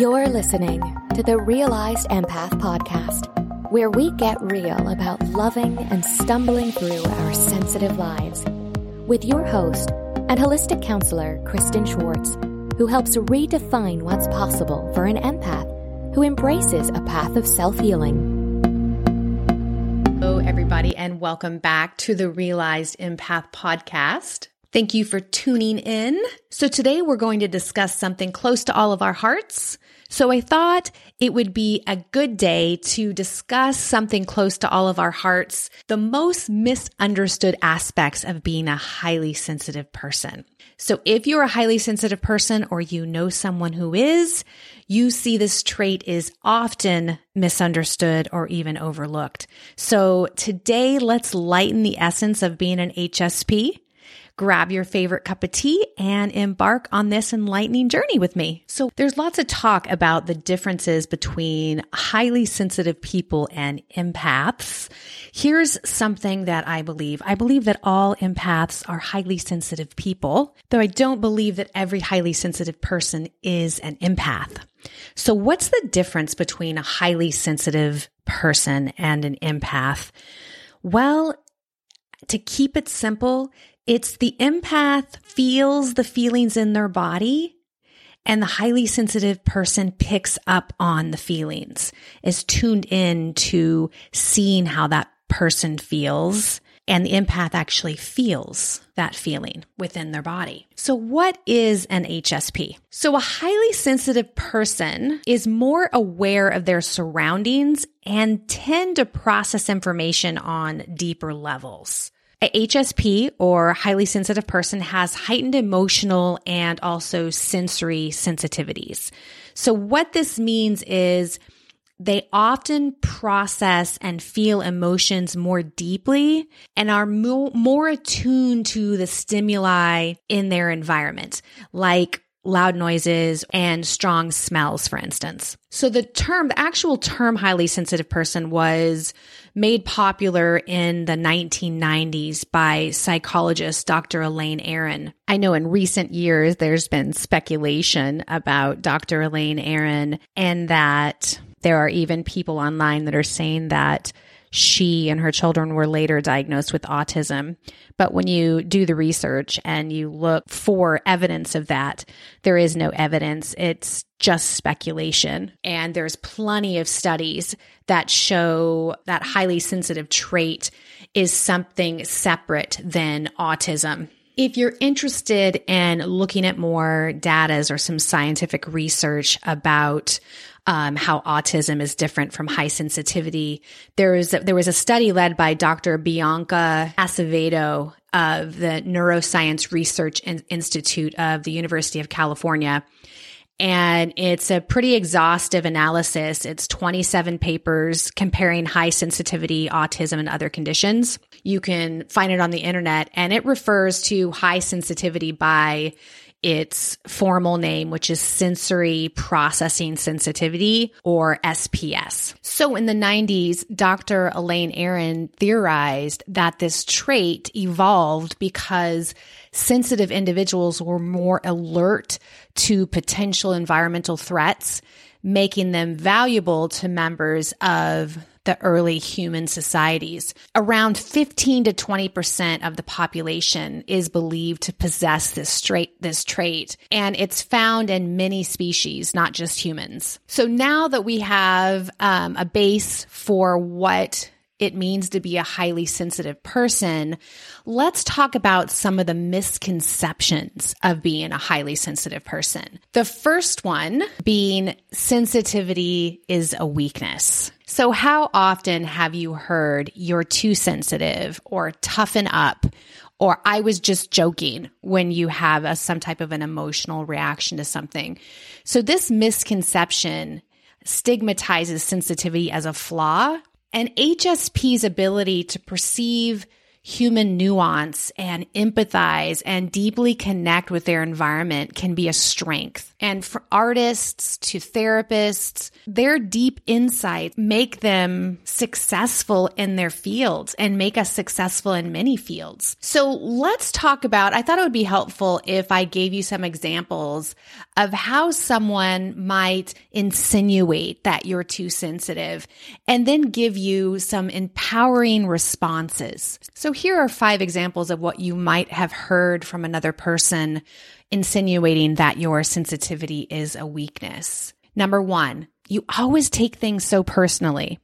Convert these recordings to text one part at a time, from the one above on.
You're listening to the Realized Empath Podcast, where we get real about loving and stumbling through our sensitive lives with your host and holistic counselor, Kristen Schwartz, who helps redefine what's possible for an empath who embraces a path of self healing. Hello, everybody, and welcome back to the Realized Empath Podcast. Thank you for tuning in. So today we're going to discuss something close to all of our hearts. So I thought it would be a good day to discuss something close to all of our hearts, the most misunderstood aspects of being a highly sensitive person. So if you're a highly sensitive person or you know someone who is, you see this trait is often misunderstood or even overlooked. So today let's lighten the essence of being an HSP grab your favorite cup of tea and embark on this enlightening journey with me. So there's lots of talk about the differences between highly sensitive people and empaths. Here's something that I believe. I believe that all empaths are highly sensitive people, though I don't believe that every highly sensitive person is an empath. So what's the difference between a highly sensitive person and an empath? Well, to keep it simple, it's the empath feels the feelings in their body and the highly sensitive person picks up on the feelings, is tuned in to seeing how that person feels. And the empath actually feels that feeling within their body. So, what is an HSP? So, a highly sensitive person is more aware of their surroundings and tend to process information on deeper levels. A HSP or highly sensitive person has heightened emotional and also sensory sensitivities. So what this means is they often process and feel emotions more deeply and are more, more attuned to the stimuli in their environment, like loud noises and strong smells, for instance. So the term, the actual term highly sensitive person was made popular in the 1990s by psychologist Dr. Elaine Aaron. I know in recent years there's been speculation about Dr. Elaine Aaron and that there are even people online that are saying that she and her children were later diagnosed with autism. But when you do the research and you look for evidence of that, there is no evidence. It's just speculation. And there's plenty of studies that show that highly sensitive trait is something separate than autism. If you're interested in looking at more data or some scientific research about um, how autism is different from high sensitivity. There was a, there was a study led by Dr. Bianca Acevedo of the Neuroscience Research Institute of the University of California. And it's a pretty exhaustive analysis. It's 27 papers comparing high sensitivity, autism, and other conditions. You can find it on the internet and it refers to high sensitivity by its formal name, which is sensory processing sensitivity or SPS. So in the 90s, Dr. Elaine Aaron theorized that this trait evolved because sensitive individuals were more alert to potential environmental threats, making them valuable to members of the early human societies. Around 15 to 20% of the population is believed to possess this trait, this trait, and it's found in many species, not just humans. So now that we have um, a base for what it means to be a highly sensitive person, let's talk about some of the misconceptions of being a highly sensitive person. The first one being sensitivity is a weakness. So, how often have you heard you're too sensitive or toughen up? Or I was just joking when you have a, some type of an emotional reaction to something. So, this misconception stigmatizes sensitivity as a flaw and HSP's ability to perceive human nuance and empathize and deeply connect with their environment can be a strength. And for artists to therapists, their deep insight make them successful in their fields and make us successful in many fields. So let's talk about, I thought it would be helpful if I gave you some examples of how someone might insinuate that you're too sensitive and then give you some empowering responses. So here are five examples of what you might have heard from another person insinuating that your sensitivity is a weakness. Number one, you always take things so personally.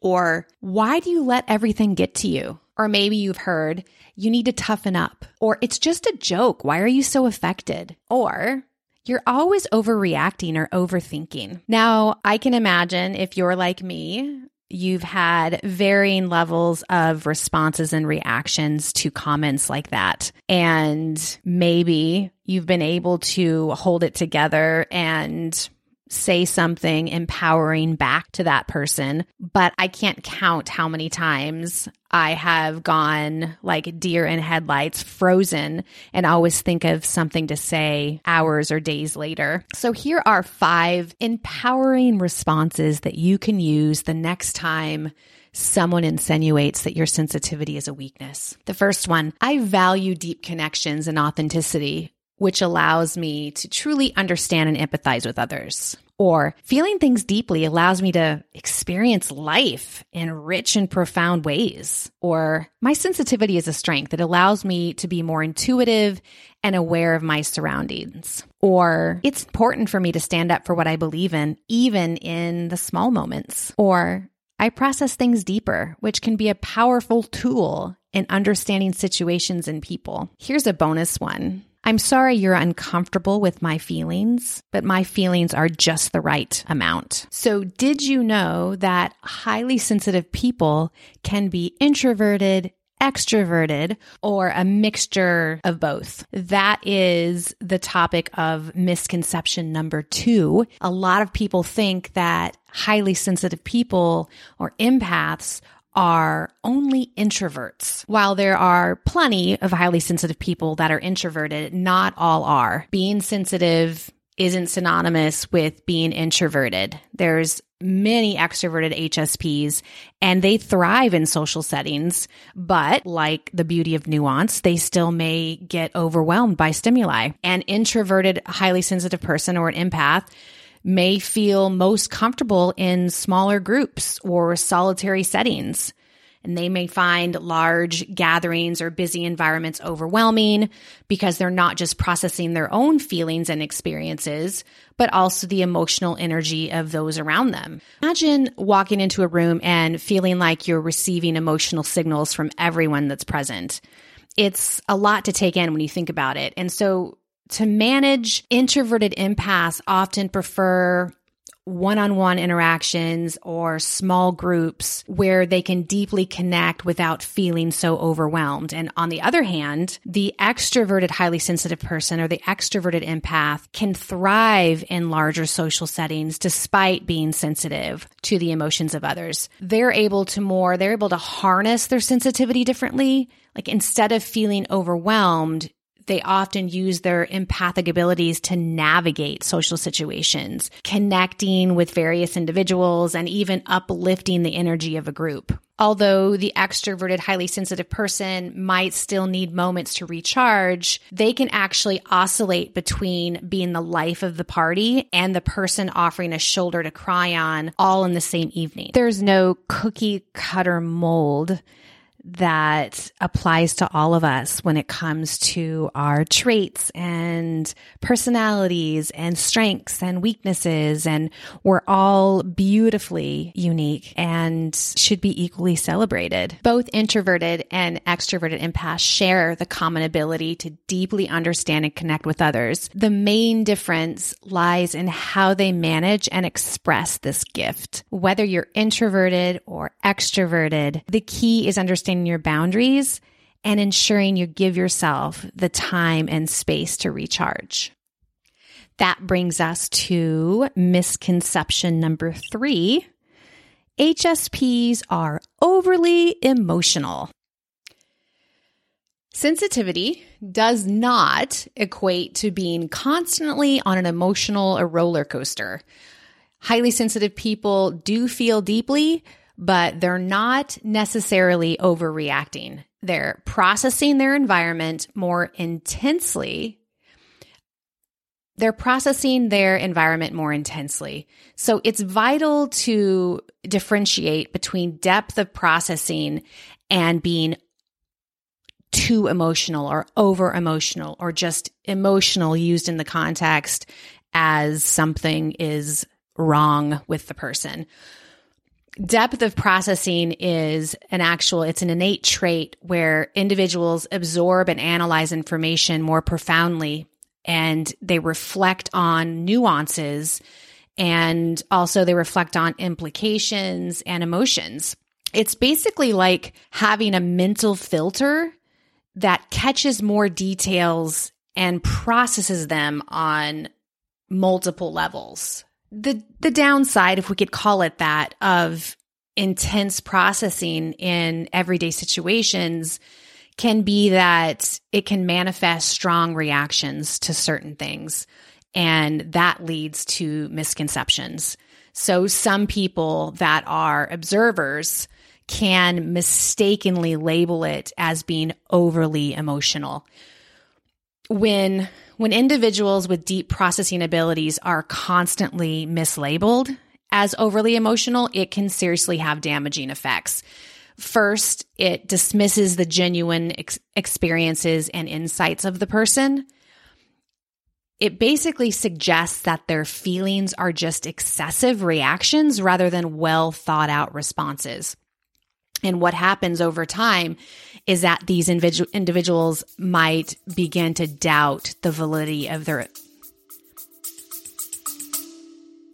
Or why do you let everything get to you? Or maybe you've heard you need to toughen up. Or it's just a joke. Why are you so affected? Or you're always overreacting or overthinking. Now, I can imagine if you're like me, you've had varying levels of responses and reactions to comments like that. And maybe you've been able to hold it together and say something empowering back to that person, but I can't count how many times I have gone like deer in headlights, frozen, and always think of something to say hours or days later. So here are five empowering responses that you can use the next time someone insinuates that your sensitivity is a weakness. The first one, I value deep connections and authenticity which allows me to truly understand and empathize with others. Or feeling things deeply allows me to experience life in rich and profound ways. Or my sensitivity is a strength. It allows me to be more intuitive and aware of my surroundings. Or it's important for me to stand up for what I believe in, even in the small moments. Or I process things deeper, which can be a powerful tool in understanding situations and people. Here's a bonus one. I'm sorry you're uncomfortable with my feelings, but my feelings are just the right amount. So, did you know that highly sensitive people can be introverted, extroverted, or a mixture of both. That is the topic of misconception number two. A lot of people think that highly sensitive people or empaths are only introverts. While there are plenty of highly sensitive people that are introverted, not all are. Being sensitive isn't synonymous with being introverted. There's many extroverted HSPs and they thrive in social settings, but like the beauty of nuance, they still may get overwhelmed by stimuli. An introverted, highly sensitive person or an empath may feel most comfortable in smaller groups or solitary settings. And they may find large gatherings or busy environments overwhelming because they're not just processing their own feelings and experiences, but also the emotional energy of those around them. Imagine walking into a room and feeling like you're receiving emotional signals from everyone that's present. It's a lot to take in when you think about it. And so to manage introverted empaths often prefer one-on-one interactions or small groups where they can deeply connect without feeling so overwhelmed. And on the other hand, the extroverted highly sensitive person or the extroverted empath can thrive in larger social settings despite being sensitive to the emotions of others. They're able to more, they're able to harness their sensitivity differently. Like instead of feeling overwhelmed, they often use their empathic abilities to navigate social situations, connecting with various individuals and even uplifting the energy of a group. Although the extroverted, highly sensitive person might still need moments to recharge, they can actually oscillate between being the life of the party and the person offering a shoulder to cry on all in the same evening. There's no cookie cutter mold that applies to all of us when it comes to our traits and personalities and strengths and weaknesses. And we're all beautifully unique and should be equally celebrated. Both introverted and extroverted empaths share the common ability to deeply understand and connect with others. The main difference lies in how they manage and express this gift. Whether you're introverted or extroverted, the key is understanding understanding your boundaries and ensuring you give yourself the time and space to recharge. That brings us to misconception number three. HSPs are overly emotional. Sensitivity does not equate to being constantly on an emotional roller coaster. Highly sensitive people do feel deeply, but they're not necessarily overreacting. They're processing their environment more intensely. They're processing their environment more intensely. So it's vital to differentiate between depth of processing and being too emotional or over emotional or just emotional used in the context as something is wrong with the person. Depth of processing is an actual, it's an innate trait where individuals absorb and analyze information more profoundly and they reflect on nuances and also they reflect on implications and emotions. It's basically like having a mental filter that catches more details and processes them on multiple levels. The the downside, if we could call it that, of intense processing in everyday situations can be that it can manifest strong reactions to certain things and that leads to misconceptions. So some people that are observers can mistakenly label it as being overly emotional. When when individuals with deep processing abilities are constantly mislabeled as overly emotional, it can seriously have damaging effects. First, it dismisses the genuine ex- experiences and insights of the person. It basically suggests that their feelings are just excessive reactions rather than well thought out responses. And what happens over time is that these individu- individuals might begin to doubt the validity of their.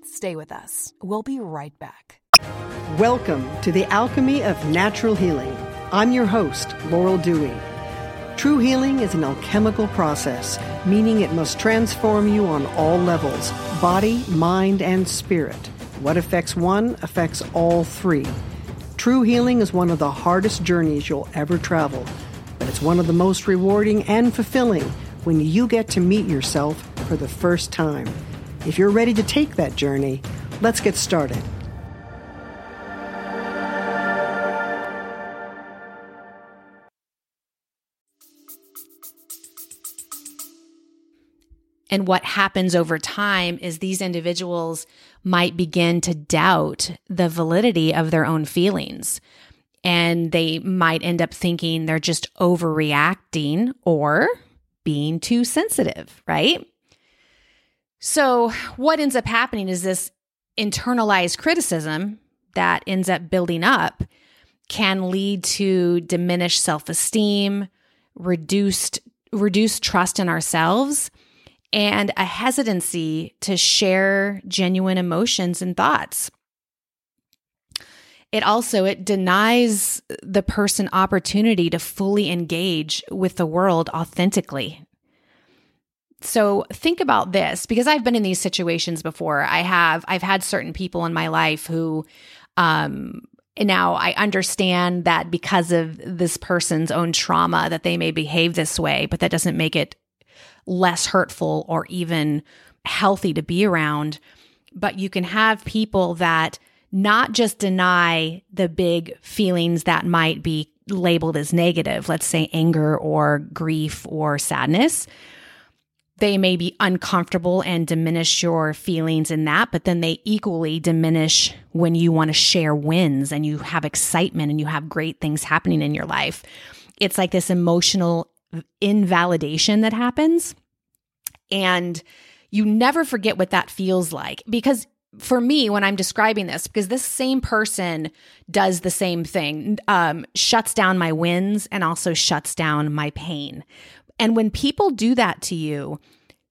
Stay with us. We'll be right back. Welcome to the Alchemy of Natural Healing. I'm your host, Laurel Dewey. True healing is an alchemical process, meaning it must transform you on all levels body, mind, and spirit. What affects one affects all three. True healing is one of the hardest journeys you'll ever travel, but it's one of the most rewarding and fulfilling when you get to meet yourself for the first time. If you're ready to take that journey, let's get started. And what happens over time is these individuals might begin to doubt the validity of their own feelings. And they might end up thinking they're just overreacting or being too sensitive, right? So, what ends up happening is this internalized criticism that ends up building up can lead to diminished self esteem, reduced, reduced trust in ourselves and a hesitancy to share genuine emotions and thoughts. It also it denies the person opportunity to fully engage with the world authentically. So think about this because I've been in these situations before. I have I've had certain people in my life who um now I understand that because of this person's own trauma that they may behave this way, but that doesn't make it less hurtful or even healthy to be around. But you can have people that not just deny the big feelings that might be labeled as negative, let's say anger or grief or sadness. They may be uncomfortable and diminish your feelings in that, but then they equally diminish when you want to share wins and you have excitement and you have great things happening in your life. It's like this emotional invalidation that happens. And you never forget what that feels like because for me when i'm describing this because this same person does the same thing um, shuts down my wins and also shuts down my pain and when people do that to you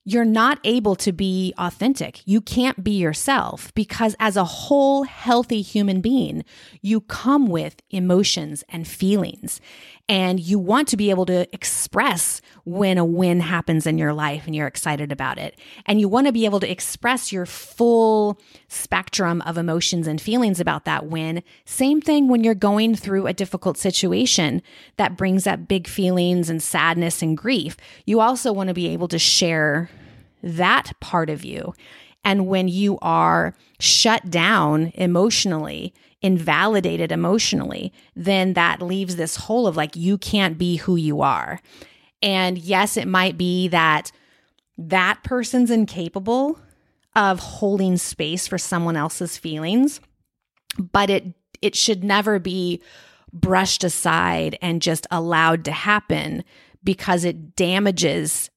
you're not able to be authentic. You can't be yourself because, as a whole healthy human being, you come with emotions and feelings. And you want to be able to express when a win happens in your life and you're excited about it. And you want to be able to express your full spectrum of emotions and feelings about that win. Same thing when you're going through a difficult situation that brings up big feelings and sadness and grief. You also want to be able to share that part of you. And when you are shut down emotionally, invalidated emotionally, then that leaves this hole of like, you can't be who you are. And yes, it might be that that person's incapable of holding space for someone else's feelings, but it it should never be brushed aside and just allowed to happen because it damages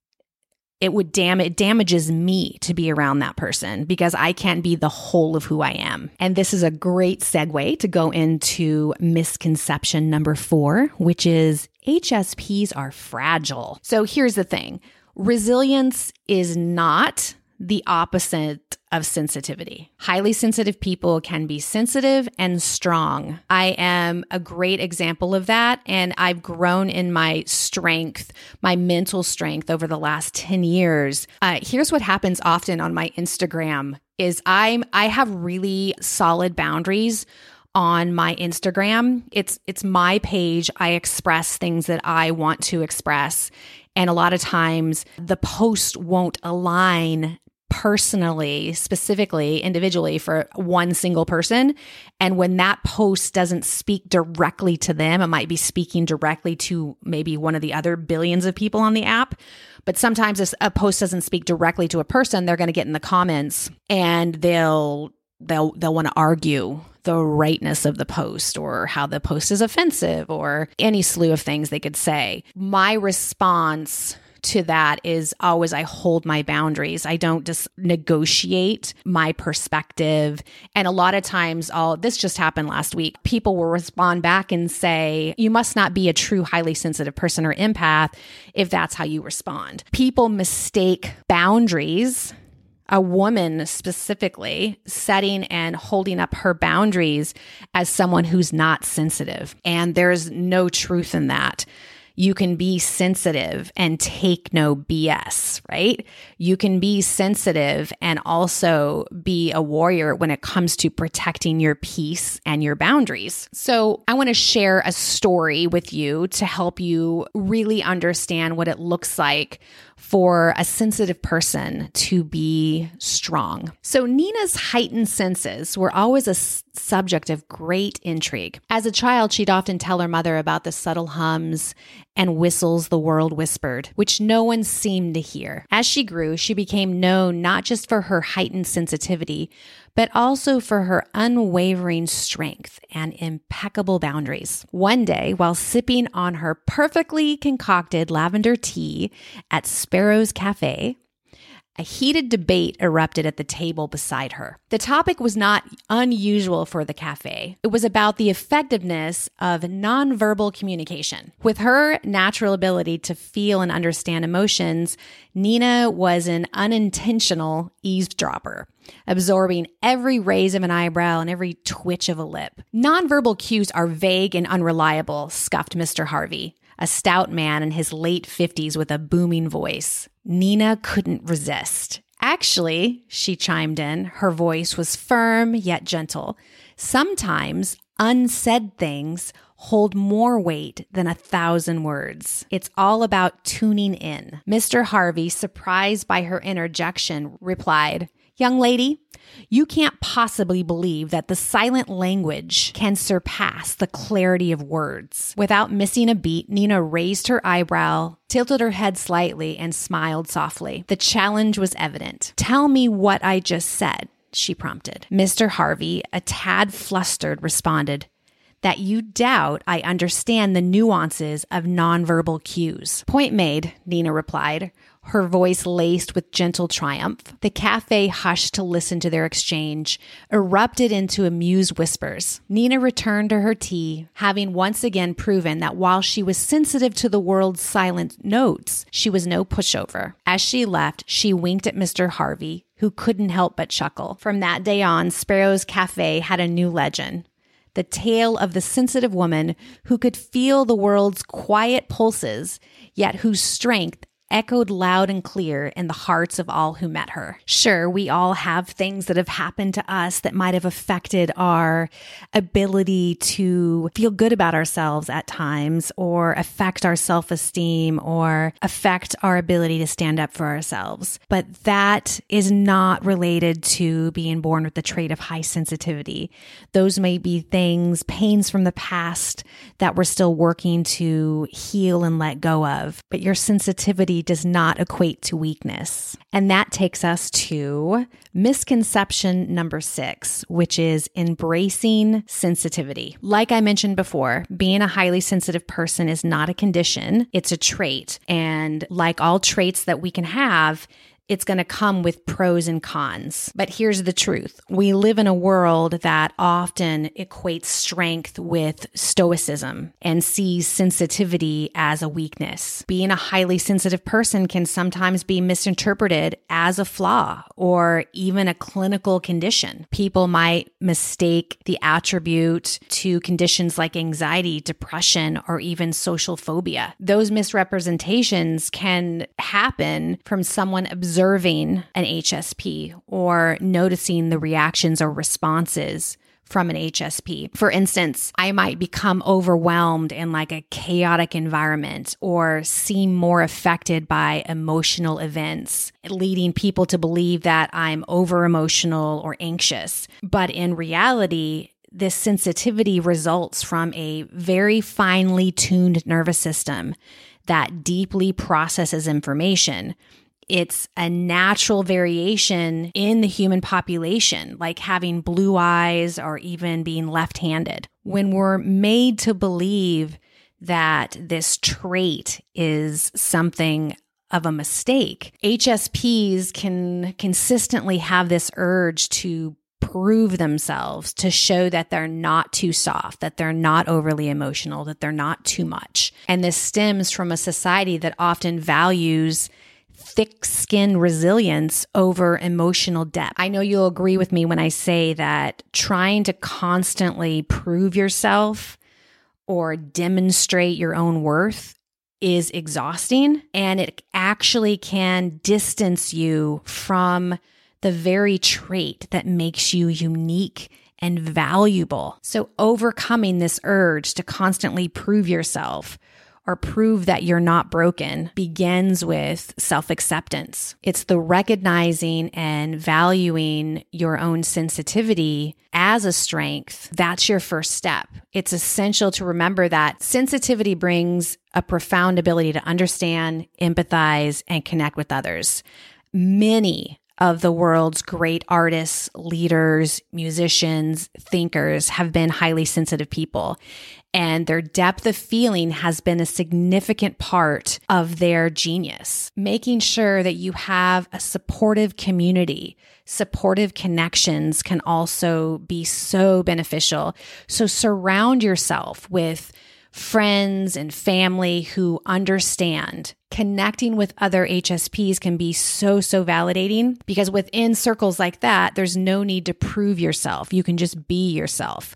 it would dam it damages me to be around that person because I can't be the whole of who I am. And this is a great segue to go into misconception number 4, which is HSPs are fragile. So here's the thing. Resilience is not the opposite of sensitivity. Highly sensitive people can be sensitive and strong. I am a great example of that. And I've grown in my strength, my mental strength over the last 10 years. Uh, here's what happens often on my Instagram is I'm, I have really solid boundaries on my Instagram. It's it's my page. I express things that I want to express. And a lot of times the post won't align personally, specifically, individually for one single person. And when that post doesn't speak directly to them, it might be speaking directly to maybe one of the other billions of people on the app. But sometimes if a post doesn't speak directly to a person, they're going to get in the comments and they'll they'll they'll want to argue the rightness of the post or how the post is offensive or any slew of things they could say. My response to that is always I hold my boundaries. I don't just negotiate my perspective. And a lot of times, all this just happened last week. People will respond back and say, You must not be a true highly sensitive person or empath if that's how you respond. People mistake boundaries a woman specifically setting and holding up her boundaries as someone who's not sensitive. And there's no truth in that you can be sensitive and take no BS, right? You can be sensitive and also be a warrior when it comes to protecting your peace and your boundaries. So, I want to share a story with you to help you really understand what it looks like for a sensitive person to be strong. So, Nina's heightened senses were always a s- subject of great intrigue. As a child, she'd often tell her mother about the subtle hums and whistles the world whispered, which no one seemed to hear. As she grew, she became known not just for her heightened sensitivity, but also for her unwavering strength and impeccable boundaries. One day, while sipping on her perfectly concocted lavender tea at Sparrow's Cafe, a heated debate erupted at the table beside her. The topic was not unusual for the cafe. It was about the effectiveness of nonverbal communication. With her natural ability to feel and understand emotions, Nina was an unintentional eavesdropper, absorbing every raise of an eyebrow and every twitch of a lip. Nonverbal cues are vague and unreliable, scuffed Mr. Harvey a stout man in his late 50s with a booming voice. Nina couldn't resist. Actually, she chimed in, her voice was firm yet gentle. Sometimes unsaid things hold more weight than a thousand words. It's all about tuning in. Mr. Harvey, surprised by her interjection, replied, Young lady, you can't possibly believe that the silent language can surpass the clarity of words. Without missing a beat, Nina raised her eyebrow, tilted her head slightly, and smiled softly. The challenge was evident. Tell me what I just said, she prompted. Mr. Harvey, a tad flustered, responded, that you doubt I understand the nuances of nonverbal cues. Point made, Nina replied, her voice laced with gentle triumph. The cafe hushed to listen to their exchange, erupted into amused whispers. Nina returned to her tea, having once again proven that while she was sensitive to the world's silent notes, she was no pushover. As she left, she winked at Mr. Harvey, who couldn't help but chuckle. From that day on, Sparrow's Cafe had a new legend. the tale of the sensitive woman who could feel the world's quiet pulses, yet whose strength echoed loud and clear in the hearts of all who met her. Sure, we all have things that have happened to us that might have affected our ability to feel good about ourselves at times or affect our self esteem or affect our ability to stand up for ourselves. But that is not related to being born with the trait of high sensitivity. Those may be things, pains from the past that we're still working to heal and let go of. But your sensitivity does not equate to weakness. And that takes us to misconception number six, which is embracing sensitivity. Like I mentioned before, being a highly sensitive person is not a condition, it's a trait. And like all traits that we can have, it's going to come with pros and cons. But here's the truth we live in a world that often equates strength with stoicism and sees sensitivity as a weakness. Being a highly sensitive person can sometimes be misinterpreted as a flaw or even a clinical condition. People might mistake the attribute to conditions like anxiety, depression, or even social phobia. Those misrepresentations can happen from someone observing observing an HSP or noticing the reactions or responses from an HSP. For instance, I might become overwhelmed in like a chaotic environment or seem more affected by emotional events, leading people to believe that I'm over emotional or anxious. But in reality, this sensitivity results from a very finely tuned nervous system that deeply processes information it's a natural variation in the human population, like having blue eyes or even being left handed. When we're made to believe that this trait is something of a mistake, HSPs can consistently have this urge to prove themselves to show that they're not too soft, that they're not overly emotional, that they're not too much. And this stems from a society that often values thick skin resilience over emotional depth. I know you'll agree with me when I say that trying to constantly prove yourself or demonstrate your own worth is exhausting and it actually can distance you from the very trait that makes you unique and valuable. So overcoming this urge to constantly prove yourself or prove that you're not broken begins with self acceptance. It's the recognizing and valuing your own sensitivity as a strength. That's your first step. It's essential to remember that sensitivity brings a profound ability to understand, empathize, and connect with others. Many of the world's great artists, leaders, musicians, thinkers have been highly sensitive people. And their depth of feeling has been a significant part of their genius. Making sure that you have a supportive community, supportive connections can also be so beneficial. So surround yourself with friends and family who understand. Connecting with other HSPs can be so, so validating because within circles like that, there's no need to prove yourself. You can just be yourself.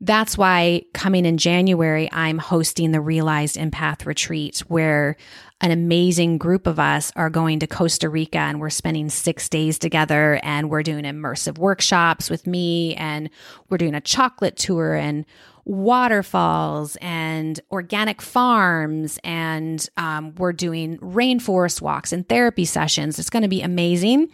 That's why coming in January, I'm hosting the Realized Empath Retreat, where an amazing group of us are going to Costa Rica and we're spending six days together and we're doing immersive workshops with me and we're doing a chocolate tour and waterfalls and organic farms, and um, we're doing rainforest walks and therapy sessions. It's going to be amazing.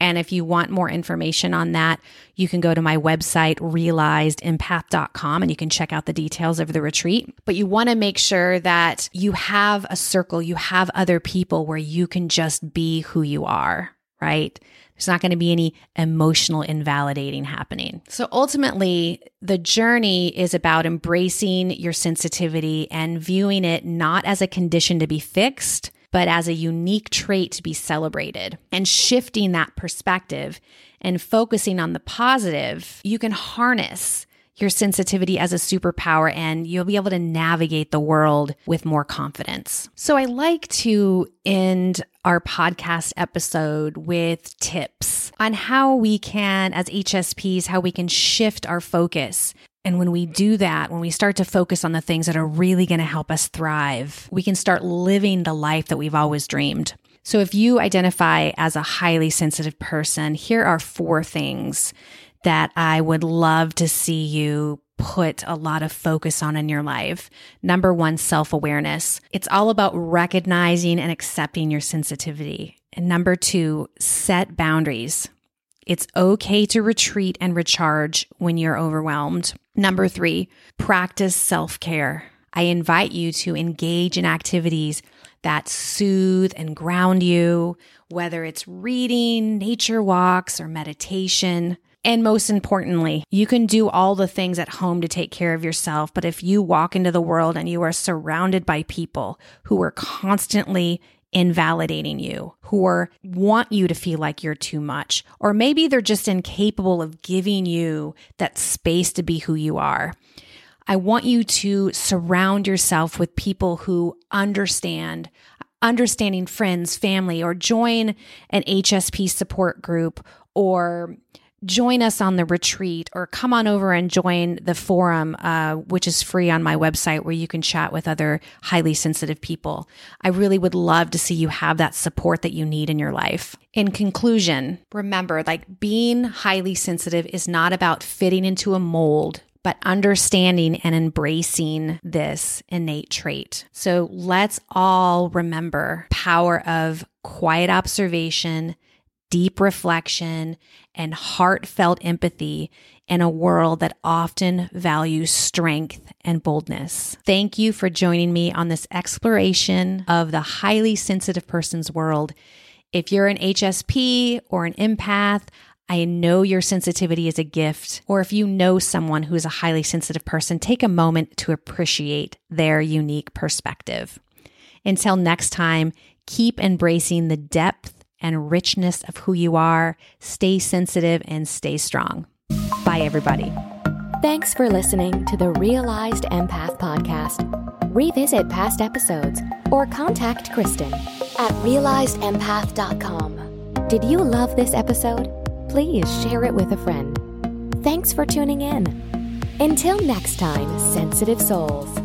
And if you want more information on that, you can go to my website, realizedempath.com, and you can check out the details of the retreat. But you want to make sure that you have a circle, you have other people where you can just be who you are, right? There's not going to be any emotional invalidating happening. So ultimately, the journey is about embracing your sensitivity and viewing it not as a condition to be fixed, but as a unique trait to be celebrated and shifting that perspective and focusing on the positive, you can harness your sensitivity as a superpower and you'll be able to navigate the world with more confidence. So I like to end our podcast episode with tips on how we can, as HSPs, how we can shift our focus And when we do that, when we start to focus on the things that are really going to help us thrive, we can start living the life that we've always dreamed. So if you identify as a highly sensitive person, here are four things that I would love to see you put a lot of focus on in your life. Number one, self awareness. It's all about recognizing and accepting your sensitivity. And number two, set boundaries. It's okay to retreat and recharge when you're overwhelmed. Number three, practice self care. I invite you to engage in activities that soothe and ground you, whether it's reading, nature walks, or meditation. And most importantly, you can do all the things at home to take care of yourself. But if you walk into the world and you are surrounded by people who are constantly invalidating you, who are want you to feel like you're too much, or maybe they're just incapable of giving you that space to be who you are. I want you to surround yourself with people who understand, understanding friends, family, or join an HSP support group or join us on the retreat or come on over and join the forum, uh, which is free on my website where you can chat with other highly sensitive people. I really would love to see you have that support that you need in your life. In conclusion, remember like being highly sensitive is not about fitting into a mold but understanding and embracing this innate trait. So let's all remember power of quiet observation, deep reflection, and heartfelt empathy in a world that often values strength and boldness. Thank you for joining me on this exploration of the highly sensitive person's world. If you're an HSP or an empath, I know your sensitivity is a gift. Or if you know someone who is a highly sensitive person, take a moment to appreciate their unique perspective. Until next time, keep embracing the depth and richness of who you are. Stay sensitive and stay strong. Bye, everybody. Thanks for listening to the Realized Empath Podcast. Revisit past episodes or contact Kristen at realizedempath.com. Did you love this episode? Please share it with a friend. Thanks for tuning in. Until next time, sensitive souls.